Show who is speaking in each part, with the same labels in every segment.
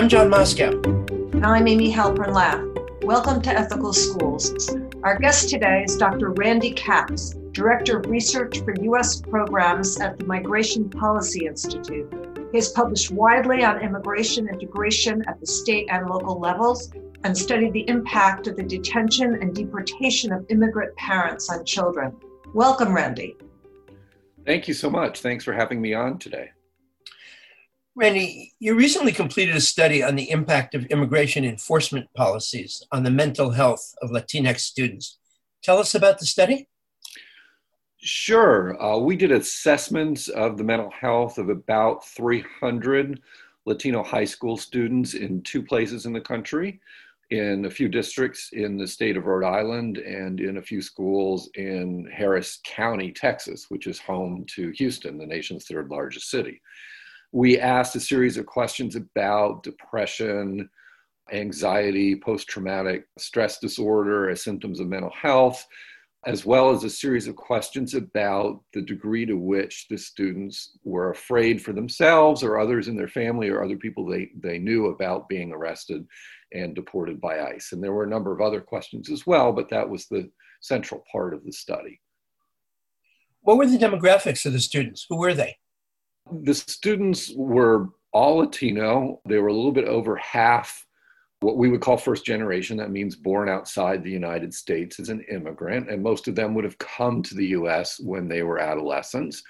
Speaker 1: I'm John Moscow.
Speaker 2: And I'm Amy Halpern Laff. Welcome to Ethical Schools. Our guest today is Dr. Randy Capps, Director of Research for U.S. Programs at the Migration Policy Institute. He has published widely on immigration integration at the state and local levels and studied the impact of the detention and deportation of immigrant parents on children. Welcome, Randy.
Speaker 3: Thank you so much. Thanks for having me on today.
Speaker 1: Randy, you recently completed a study on the impact of immigration enforcement policies on the mental health of Latinx students. Tell us about the study.
Speaker 3: Sure. Uh, we did assessments of the mental health of about 300 Latino high school students in two places in the country, in a few districts in the state of Rhode Island, and in a few schools in Harris County, Texas, which is home to Houston, the nation's third largest city we asked a series of questions about depression, anxiety, post traumatic stress disorder as symptoms of mental health, as well as a series of questions about the degree to which the students were afraid for themselves or others in their family or other people they, they knew about being arrested and deported by ICE. And there were a number of other questions as well, but that was the central part of the study.
Speaker 1: What were the demographics of the students? Who were they?
Speaker 3: The students were all Latino. They were a little bit over half what we would call first generation. That means born outside the United States as an immigrant. And most of them would have come to the US when they were adolescents.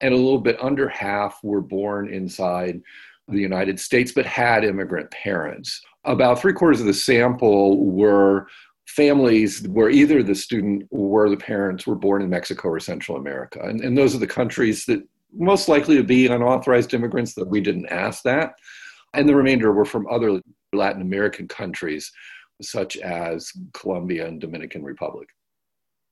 Speaker 3: And a little bit under half were born inside the United States but had immigrant parents. About three quarters of the sample were families where either the student or the parents were born in Mexico or Central America. And, and those are the countries that most likely to be unauthorized immigrants, that we didn't ask that. And the remainder were from other Latin American countries, such as Colombia and Dominican Republic.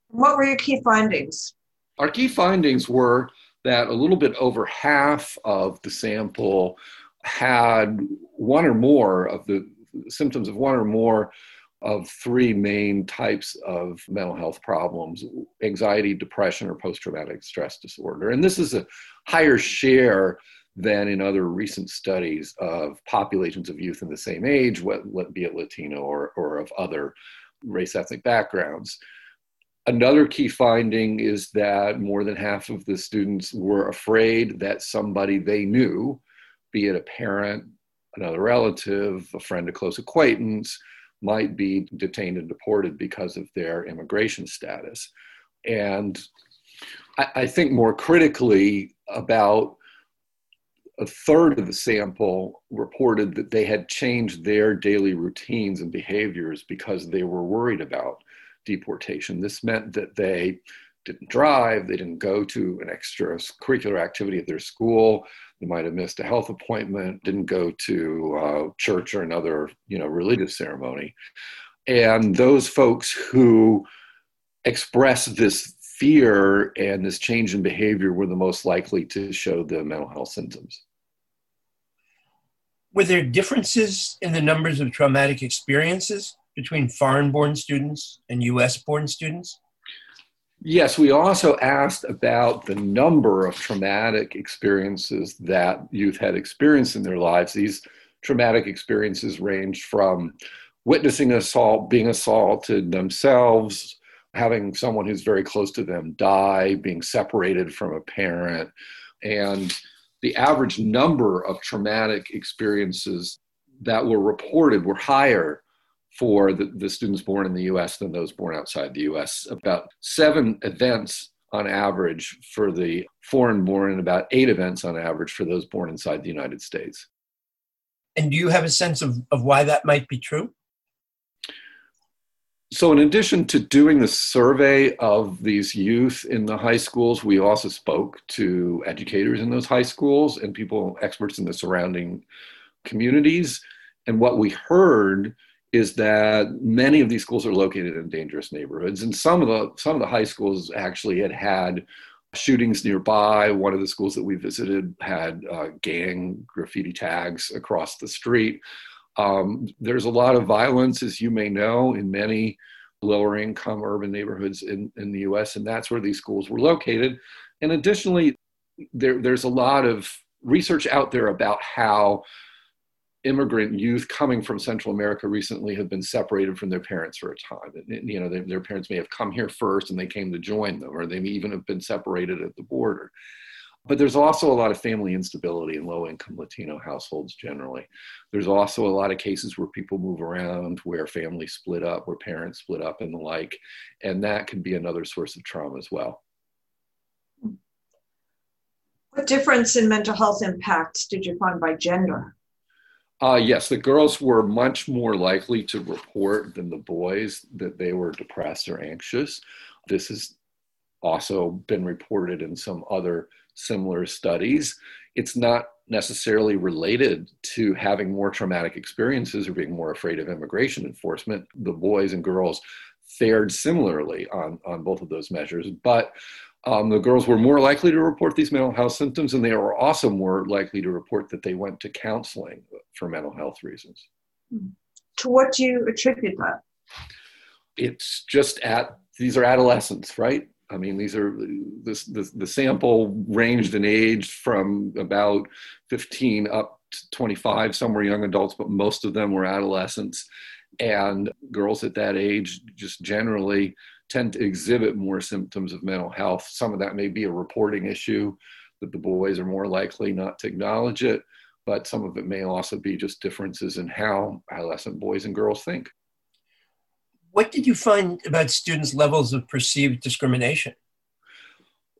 Speaker 2: What were your key findings?
Speaker 3: Our key findings were that a little bit over half of the sample had one or more of the symptoms of one or more of three main types of mental health problems anxiety, depression, or post traumatic stress disorder. And this is a higher share than in other recent studies of populations of youth in the same age, be it Latino or, or of other race ethnic backgrounds. Another key finding is that more than half of the students were afraid that somebody they knew, be it a parent, another relative, a friend, a close acquaintance, might be detained and deported because of their immigration status. And I, I think more critically, about a third of the sample reported that they had changed their daily routines and behaviors because they were worried about deportation. This meant that they didn't drive, they didn't go to an extracurricular activity at their school, they might have missed a health appointment, didn't go to uh, church or another, you know, religious ceremony. And those folks who express this fear and this change in behavior were the most likely to show the mental health symptoms.
Speaker 1: Were there differences in the numbers of traumatic experiences between foreign born students and US born students?
Speaker 3: Yes, we also asked about the number of traumatic experiences that youth had experienced in their lives. These traumatic experiences ranged from witnessing assault, being assaulted themselves, having someone who's very close to them die, being separated from a parent. And the average number of traumatic experiences that were reported were higher for the, the students born in the US than those born outside the US. About seven events on average for the foreign born, and about eight events on average for those born inside the United States.
Speaker 1: And do you have a sense of, of why that might be true?
Speaker 3: So, in addition to doing the survey of these youth in the high schools, we also spoke to educators in those high schools and people, experts in the surrounding communities. And what we heard is that many of these schools are located in dangerous neighborhoods, and some of the some of the high schools actually had had shootings nearby. One of the schools that we visited had uh, gang graffiti tags across the street. Um, there's a lot of violence, as you may know, in many lower income urban neighborhoods in, in the US, and that's where these schools were located. And additionally, there, there's a lot of research out there about how immigrant youth coming from Central America recently have been separated from their parents for a time. You know, their parents may have come here first and they came to join them, or they may even have been separated at the border. But there's also a lot of family instability in low income Latino households generally. There's also a lot of cases where people move around, where families split up, where parents split up, and the like. And that can be another source of trauma as well.
Speaker 2: What difference in mental health impacts did you find by gender?
Speaker 3: Uh, yes, the girls were much more likely to report than the boys that they were depressed or anxious. This has also been reported in some other similar studies. It's not necessarily related to having more traumatic experiences or being more afraid of immigration enforcement. The boys and girls fared similarly on, on both of those measures, but um, the girls were more likely to report these mental health symptoms, and they were also more likely to report that they went to counseling for mental health reasons.
Speaker 2: To what do you attribute that?
Speaker 3: It's just at these are adolescents, right? I mean, these are this the, the sample ranged in age from about 15 up to 25. Some were young adults, but most of them were adolescents. And girls at that age just generally tend to exhibit more symptoms of mental health. Some of that may be a reporting issue that the boys are more likely not to acknowledge it, but some of it may also be just differences in how adolescent boys and girls think.
Speaker 1: What did you find about students' levels of perceived discrimination?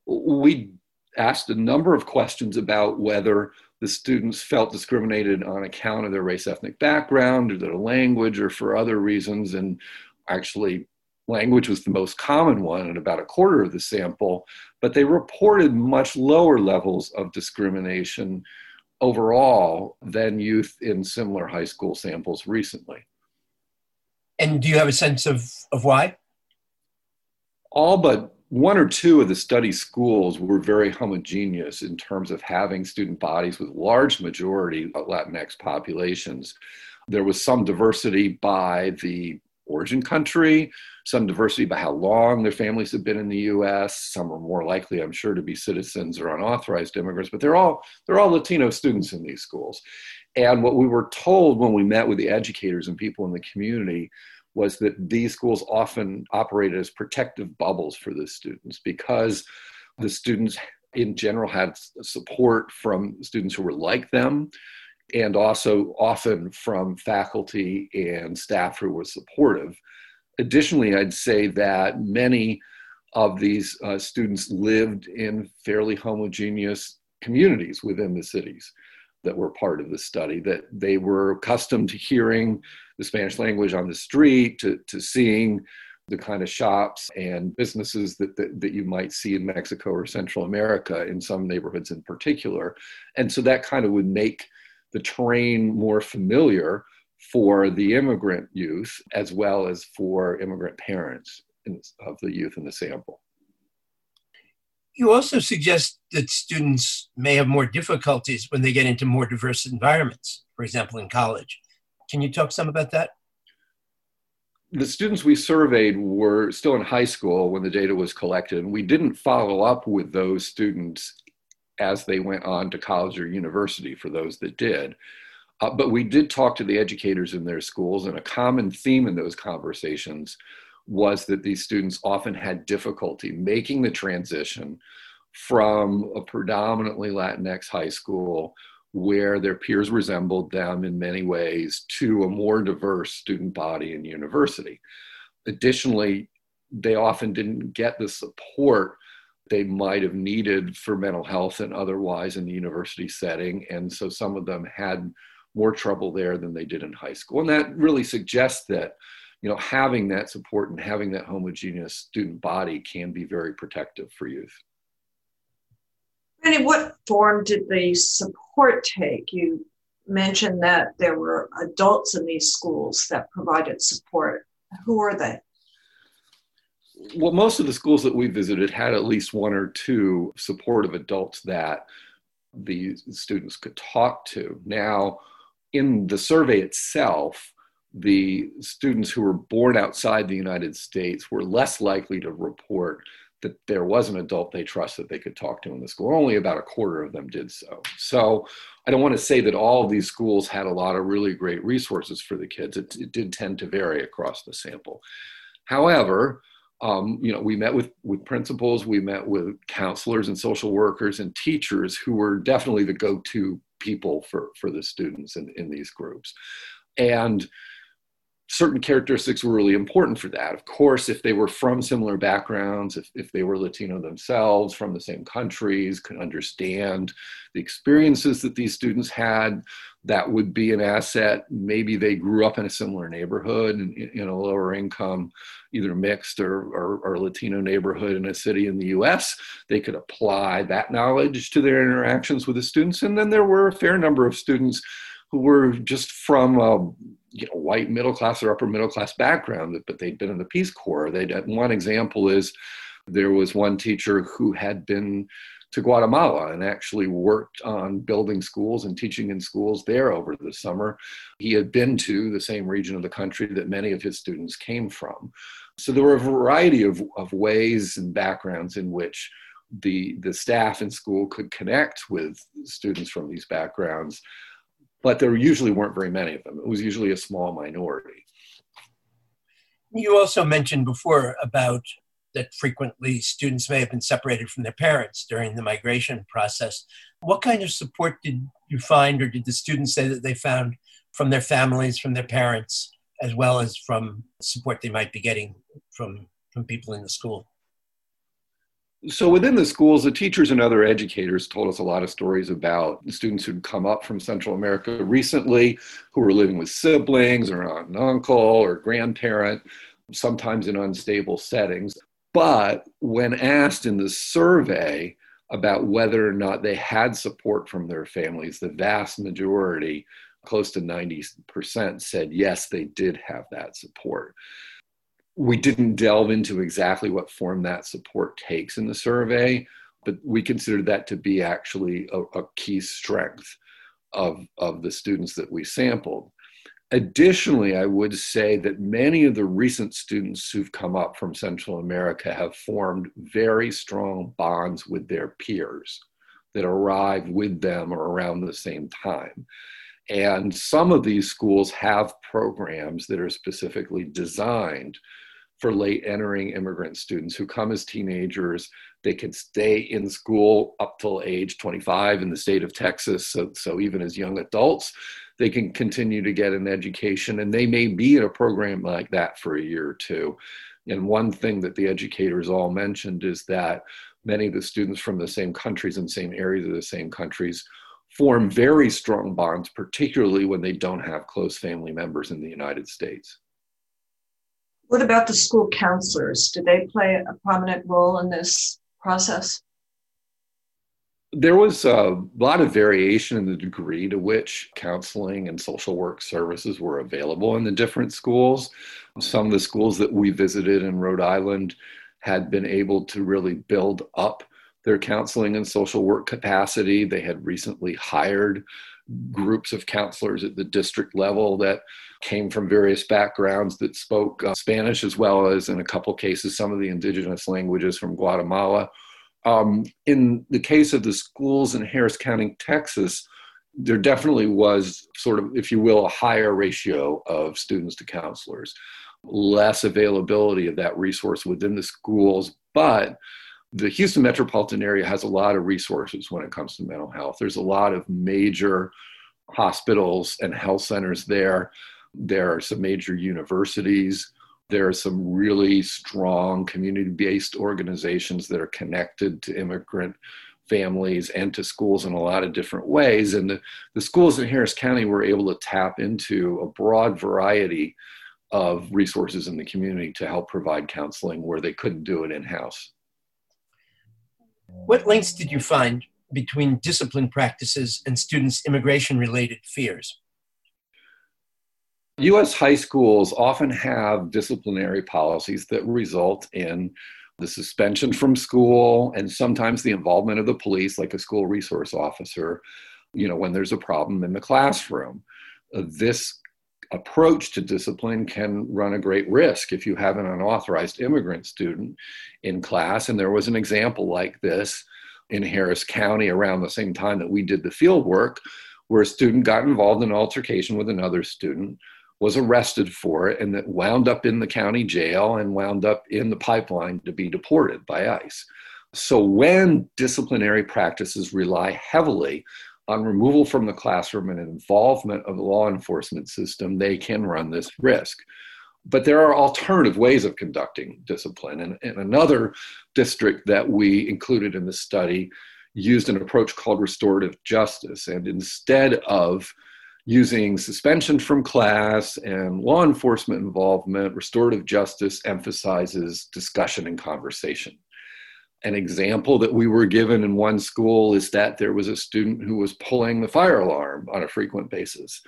Speaker 3: We asked a number of questions about whether the students felt discriminated on account of their race ethnic background or their language or for other reasons. And actually, language was the most common one in about a quarter of the sample, but they reported much lower levels of discrimination overall than youth in similar high school samples recently.
Speaker 1: And do you have a sense of, of why?
Speaker 3: All but one or two of the study schools were very homogeneous in terms of having student bodies with large majority Latinx populations. There was some diversity by the origin country, some diversity by how long their families have been in the US. Some are more likely, I'm sure, to be citizens or unauthorized immigrants, but they're all they're all Latino students in these schools. And what we were told when we met with the educators and people in the community was that these schools often operated as protective bubbles for the students because the students in general had support from students who were like them and also often from faculty and staff who were supportive. Additionally, I'd say that many of these uh, students lived in fairly homogeneous communities within the cities that were part of the study, that they were accustomed to hearing the Spanish language on the street, to, to seeing the kind of shops and businesses that, that, that, you might see in Mexico or Central America in some neighborhoods in particular. And so that kind of would make the terrain more familiar for the immigrant youth as well as for immigrant parents of the youth in the sample.
Speaker 1: You also suggest that students may have more difficulties when they get into more diverse environments, for example, in college. Can you talk some about that?
Speaker 3: The students we surveyed were still in high school when the data was collected, and we didn't follow up with those students as they went on to college or university for those that did. Uh, but we did talk to the educators in their schools, and a common theme in those conversations was that these students often had difficulty making the transition from a predominantly Latinx high school where their peers resembled them in many ways to a more diverse student body in university. Additionally, they often didn't get the support they might have needed for mental health and otherwise in the university setting. And so some of them had more trouble there than they did in high school. And that really suggests that, you know, having that support and having that homogeneous student body can be very protective for youth.
Speaker 2: And what form did the support take? You mentioned that there were adults in these schools that provided support. Who are they?
Speaker 3: Well, most of the schools that we visited had at least one or two supportive adults that the students could talk to. Now, in the survey itself, the students who were born outside the United States were less likely to report that there was an adult they trust that they could talk to in the school. Only about a quarter of them did so. So I don't want to say that all of these schools had a lot of really great resources for the kids. It, it did tend to vary across the sample. However, um, you know, we met with, with principals, we met with counselors and social workers and teachers who were definitely the go-to people for, for the students in, in these groups. And certain characteristics were really important for that. Of course, if they were from similar backgrounds, if, if they were Latino themselves, from the same countries, could understand the experiences that these students had, that would be an asset. Maybe they grew up in a similar neighborhood in, in a lower income, either mixed or, or, or, Latino neighborhood in a city in the US. They could apply that knowledge to their interactions with the students. And then there were a fair number of students who were just from a you know, white middle class or upper middle class background, but they'd been in the Peace Corps. They'd, uh, one example is there was one teacher who had been to Guatemala and actually worked on building schools and teaching in schools there over the summer. He had been to the same region of the country that many of his students came from. So there were a variety of, of ways and backgrounds in which the, the staff in school could connect with students from these backgrounds but there usually weren't very many of them. It was usually a small minority.
Speaker 1: You also mentioned before about that frequently students may have been separated from their parents during the migration process. What kind of support did you find, or did the students say that they found from their families, from their parents, as well as from support they might be getting from, from people in the school?
Speaker 3: So within the schools, the teachers and other educators told us a lot of stories about students who'd come up from Central America recently, who were living with siblings or aunt and uncle or grandparent, sometimes in unstable settings. But when asked in the survey about whether or not they had support from their families, the vast majority, close to 90%, said yes, they did have that support we didn't delve into exactly what form that support takes in the survey, but we considered that to be actually a, a key strength of, of the students that we sampled. Additionally, I would say that many of the recent students who've come up from Central America have formed very strong bonds with their peers that arrive with them or around the same time. And some of these schools have programs that are specifically designed for late entering immigrant students who come as teenagers. They can stay in school up till age 25 in the state of Texas. So, so even as young adults, they can continue to get an education and they may be in a program like that for a year or two. And one thing that the educators all mentioned is that many of the students from the same countries and same areas of the same countries form very strong bonds, particularly when they don't have close family members in the United States.
Speaker 2: What about the school counselors? Do they play a prominent role in this process?
Speaker 3: There was a lot of variation in the degree to which counseling and social work services were available in the different schools. Some of the schools that we visited in Rhode Island had been able to really build up their counseling and social work capacity. They had recently hired groups of counselors at the district level that came from various backgrounds that spoke uh, Spanish as well as, in a couple cases, some of the indigenous languages from Guatemala. Um, in the case of the schools in Harris County, Texas, there definitely was sort of, if you will, a higher ratio of students to counselors, less availability of that resource within the schools, but the Houston metropolitan area has a lot of resources when it comes to mental health. There's a lot of major hospitals and health centers there. There are some major universities. There are some really strong community based organizations that are connected to immigrant families and to schools in a lot of different ways. And the, the schools in Harris County were able to tap into a broad variety of resources in the community to help provide counseling where they couldn't do it in house.
Speaker 1: What links did you find between discipline practices and students' immigration related fears?
Speaker 3: US high schools often have disciplinary policies that result in the suspension from school and sometimes the involvement of the police, like a school resource officer, you know, when there's a problem in the classroom. This approach to discipline can run a great risk if you have an unauthorized immigrant student in class. And there was an example like this in Harris County around the same time that we did the field work, where a student got involved in an altercation with another student, was arrested for it, and that wound up in the county jail and wound up in the pipeline to be deported by ICE. So when disciplinary practices rely heavily on removal from the classroom and involvement of the law enforcement system, they can run this risk. But there are alternative ways of conducting discipline. And, and another district that we included in the study used an approach called restorative justice. And instead of using suspension from class and law enforcement involvement, restorative justice emphasizes discussion and conversation an example that we were given in one school is that there was a student who was pulling the fire alarm on a frequent basis.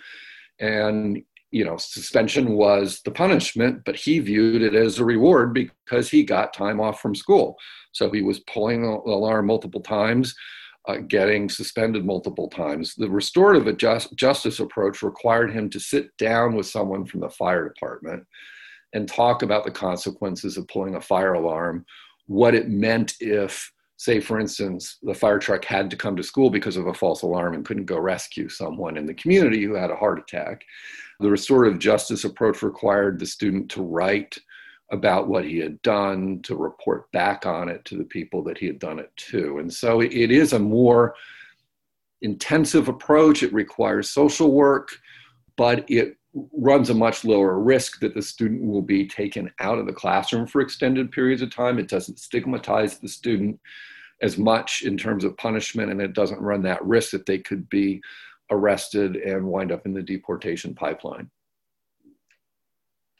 Speaker 3: And, you know, suspension was the punishment, but he viewed it as a reward because he got time off from school. So he was pulling the alarm multiple times, uh, getting suspended multiple times. The restorative adjust- justice approach required him to sit down with someone from the fire department and talk about the consequences of pulling a fire alarm what it meant if, say, for instance, the fire truck had to come to school because of a false alarm and couldn't go rescue someone in the community who had a heart attack. The restorative justice approach required the student to write about what he had done, to report back on it to the people that he had done it to. And so it is a more intensive approach. It requires social work, but it runs a much lower risk that the student will be taken out of the classroom for extended periods of time. It doesn't stigmatize the student as much in terms of punishment, and it doesn't run that risk that they could be arrested and wind up in the deportation pipeline.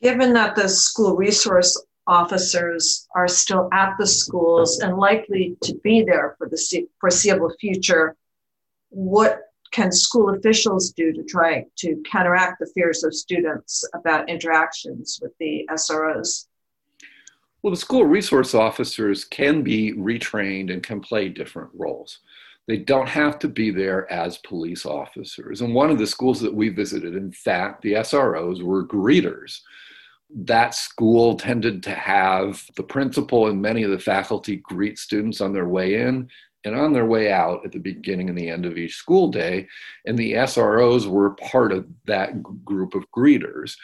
Speaker 2: Given that the school resource officers are still at the schools and likely to be there for the foreseeable future, what can school officials do to try to counteract the fears of students about interactions with the SROs?
Speaker 3: Well, the school resource officers can be retrained and can play different roles. They don't have to be there as police officers. And one of the schools that we visited, in fact, the SROs were greeters. That school tended to have the principal and many of the faculty greet students on their way in and on their way out at the beginning and the end of each school day. And the SROs were part of that group of greeters.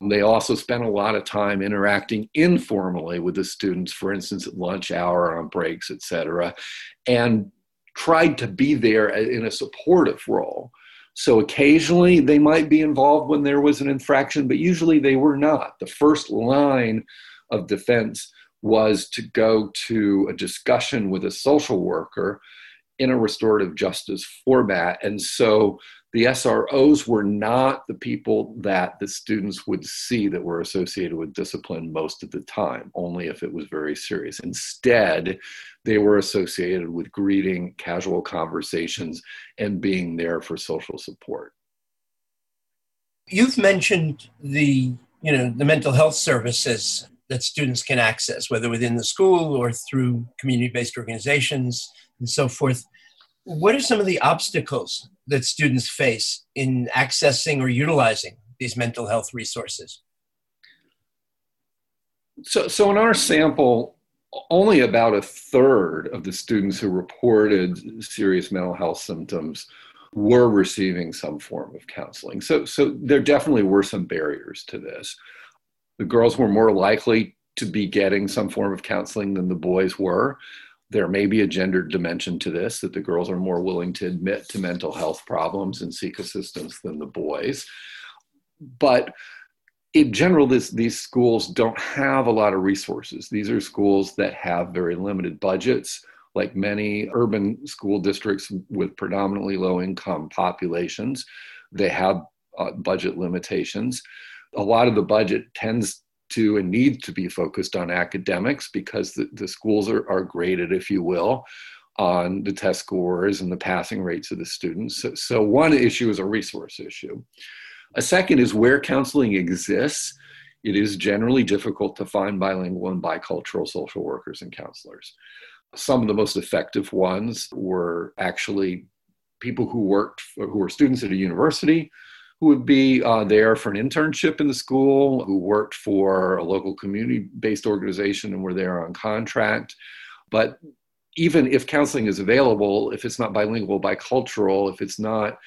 Speaker 3: They also spent a lot of time interacting informally with the students, for instance, at lunch hour, on breaks, et cetera, and tried to be there in a supportive role. So occasionally they might be involved when there was an infraction, but usually they were not. The first line of defense was to go to a discussion with a social worker in a restorative justice format. And so the SROs were not the people that the students would see that were associated with discipline most of the time, only if it was very serious. Instead, they were associated with greeting, casual conversations, and being there for social support.
Speaker 1: You've mentioned the you know the mental health services that students can access, whether within the school or through community based organizations and so forth. What are some of the obstacles that students face in accessing or utilizing these mental health resources?
Speaker 3: So, so in our sample, only about a third of the students who reported serious mental health symptoms were receiving some form of counseling. So, so there definitely were some barriers to this the girls were more likely to be getting some form of counseling than the boys were. There may be a gendered dimension to this that the girls are more willing to admit to mental health problems and seek assistance than the boys. But in general, this, these schools don't have a lot of resources. These are schools that have very limited budgets, like many urban school districts with predominantly low income populations. They have uh, budget limitations a lot of the budget tends to and needs to be focused on academics because the, the schools are, are graded, if you will, on the test scores and the passing rates of the students. So, so one issue is a resource issue. A second is where counseling exists. It is generally difficult to find bilingual and bicultural social workers and counselors. Some of the most effective ones were actually people who worked, who were students at a university who would be uh, there for an internship in the school, who worked for a local community based organization and were there on contract. But even if counseling is available, if it's not bilingual, bicultural, if it's not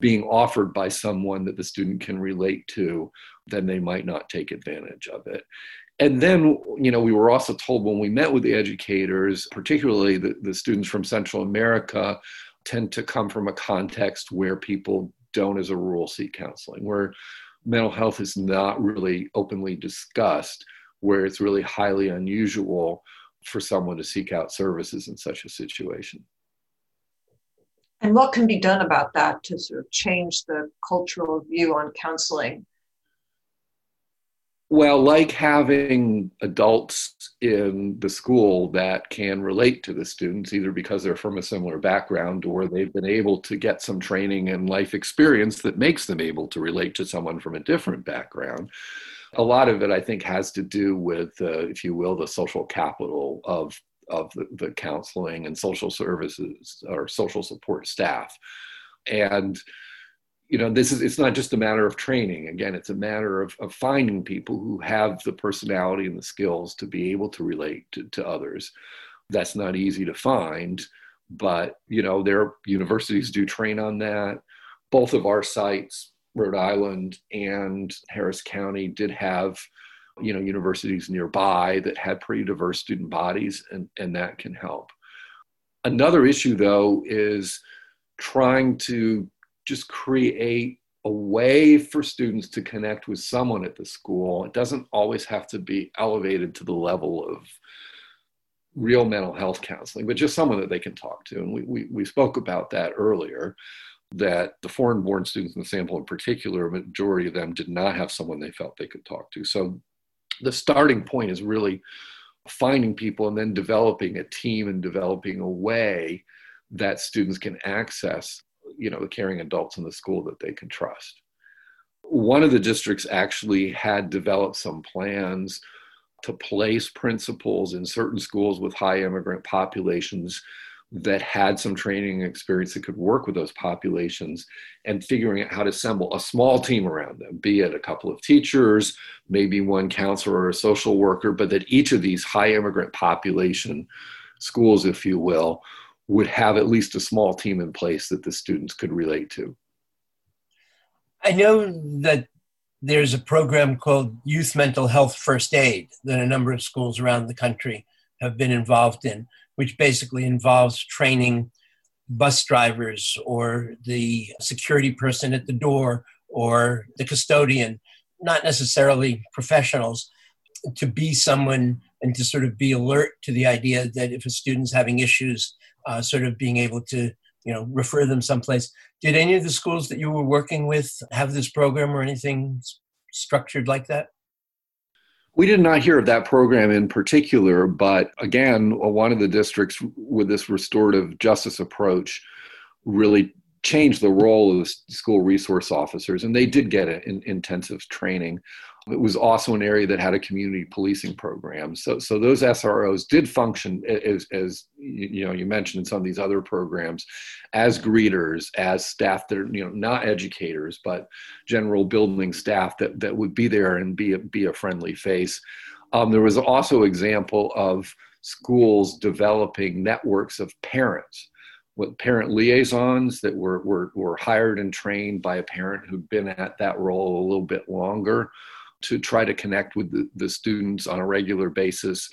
Speaker 3: being offered by someone that the student can relate to, then they might not take advantage of it. And then, you know, we were also told when we met with the educators, particularly the, the students from Central America, tend to come from a context where people don't, as a rule, seek counseling, where mental health is not really openly discussed, where it's really highly unusual for someone to seek out services in such a situation.
Speaker 2: And what can be done about that to sort of change the cultural view on counseling?
Speaker 3: Well, like having adults in the school that can relate to the students, either because they're from a similar background or they've been able to get some training and life experience that makes them able to relate to someone from a different background a lot of it, I think, has to do with, uh, if you will, the social capital of of the, the, counseling and social services or social support staff, and you know this is it's not just a matter of training. Again it's a matter of, of finding people who have the personality and the skills to be able to relate to, to others. That's not easy to find but you know their universities do train on that. Both of our sites Rhode Island and Harris County did have, you know, universities nearby that had pretty diverse student bodies, and, and that can help. Another issue, though, is trying to just create a way for students to connect with someone at the school. It doesn't always have to be elevated to the level of real mental health counseling, but just someone that they can talk to. And we, we, we spoke about that earlier that the foreign born students in the sample in particular, a majority of them did not have someone they felt they could talk to. So the starting point is really finding people and then developing a team and developing a way that students can access you know the caring adults in the school that they can trust. One of the districts actually had developed some plans to place principals in certain schools with high immigrant populations that had some training experience that could work with those populations and figuring out how to assemble a small team around them, be it a couple of teachers, maybe one counselor or a social worker, but that each of these high immigrant population schools, if you will, would have at least a small team in place that the students could relate to.
Speaker 1: I know that there's a program called Youth Mental Health First Aid that a number of schools around the country have been involved in which basically involves training bus drivers or the security person at the door or the custodian, not necessarily professionals, to be someone and to sort of be alert to the idea that if a student's having issues, uh, sort of being able to you know refer them someplace. Did any of the schools that you were working with have this program or anything structured like that?
Speaker 3: We did not hear of that program in particular, but again, one of the districts with this restorative justice approach really changed the role of the school resource officers, and they did get an intensive training. It was also an area that had a community policing program. So, so those SROs did function as, as you know you mentioned in some of these other programs, as greeters, as staff that are you know not educators but general building staff that that would be there and be a, be a friendly face. Um, there was also example of schools developing networks of parents with parent liaisons that were, were, were hired and trained by a parent who'd been at that role a little bit longer to try to connect with the, the students on a regular basis.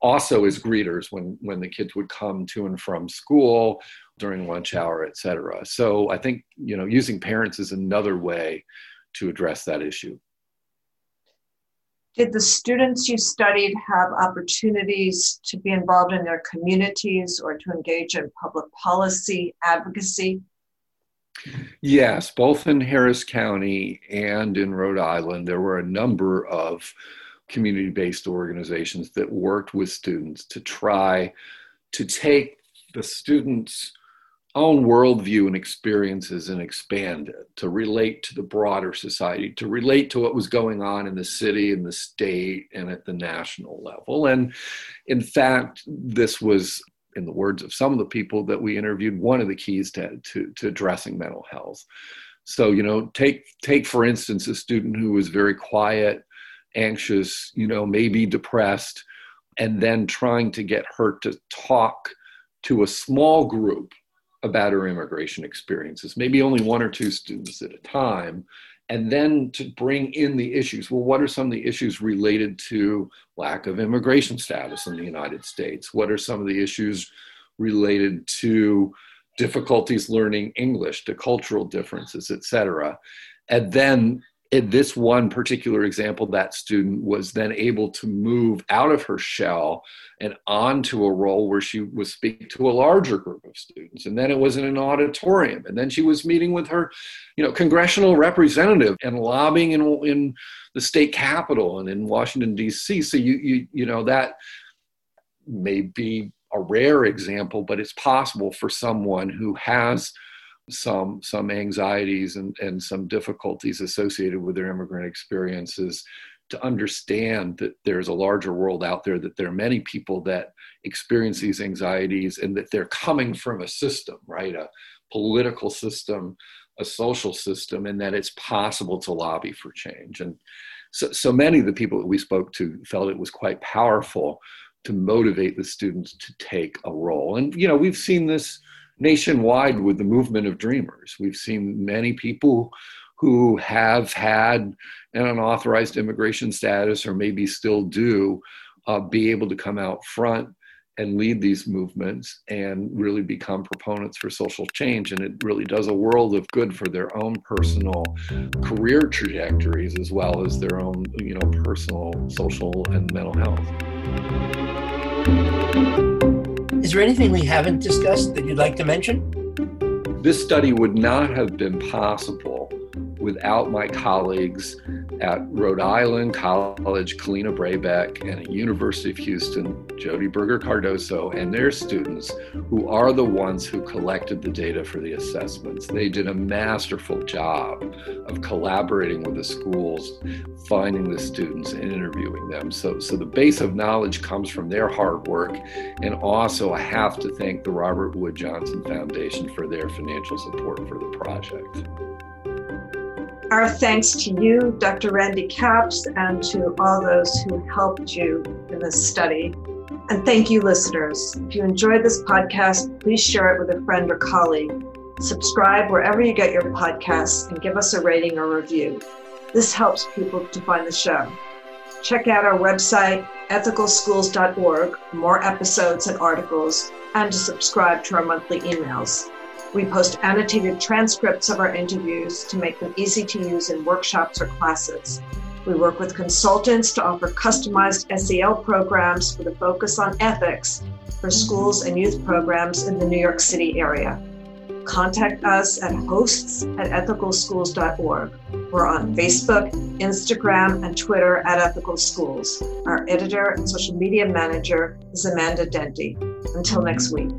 Speaker 3: Also as greeters when when the kids would come to and from school during lunch hour et cetera. So i think you know using parents is another way to address that issue.
Speaker 2: Did the students you studied have opportunities to be involved in their communities or to engage in public policy advocacy
Speaker 3: Yes, both in Harris County and in Rhode Island, there were a number of community based organizations that worked with students to try to take the students' own worldview and experiences and expand it to relate to the broader society, to relate to what was going on in the city and the state and at the national level. And in fact, this was in the words of some of the people that we interviewed, one of the keys to, to, to addressing mental health. So, you know, take take for instance a student who was very quiet, anxious, you know, maybe depressed, and then trying to get her to talk to a small group about her immigration experiences, maybe only one or two students at a time, and then to bring in the issues. Well, what are some of the issues related to lack of immigration status in the United States? What are some of the issues related to difficulties learning English, to cultural differences, et cetera? And then in this one particular example, that student was then able to move out of her shell and onto a role where she was speaking to a larger group of students. And then it was in an auditorium. And then she was meeting with her, you know, congressional representative and lobbying in, in the state capitol and in Washington, D.C. So you, you, you know, that may be a rare example, but it's possible for someone who has some some anxieties and, and some difficulties associated with their immigrant experiences to understand that there's a larger world out there that there are many people that experience these anxieties and that they're coming from a system right? A political system a social system and that it's possible to lobby for change. And so, so many of the people that we spoke to felt it was quite powerful to motivate the students to take a role. And you know we've seen this nationwide with the movement of dreamers. We've seen many people who have had an unauthorized immigration status or maybe still do uh, be able to come out front and lead these movements and really become proponents for social change. And it really does a world of good for their own personal career trajectories as well as their own, you know, personal, social, and mental health.
Speaker 1: Is there anything we haven't discussed that you'd like to mention?
Speaker 3: This study would not have been possible without my colleagues at Rhode Island College, Kalina Brabeck, and at University of Houston, Jodi Berger Cardoso, and their students, who are the ones who collected the data for the assessments. They did a masterful job of collaborating with the schools, finding the students and interviewing them. So, so the base of knowledge comes from their hard work. And also, I have to thank the Robert Wood Johnson Foundation for their financial support for the project.
Speaker 2: Our thanks to you, Dr. Randy Capps, and to all those who helped you in this study. And thank you, listeners. If you enjoyed this podcast, please share it with a friend or colleague. Subscribe wherever you get your podcasts and give us a rating or review. This helps people to find the show. Check out our website, ethicalschools.org, for more episodes and articles, and to subscribe to our monthly emails. We post annotated transcripts of our interviews to make them easy to use in workshops or classes. We work with consultants to offer customized SEL programs with a focus on ethics for schools and youth programs in the New York City area. Contact us at hosts at ethicalschools.org. We're on Facebook, Instagram, and Twitter at Ethical Schools. Our editor and social media manager is Amanda Denty. Until next week.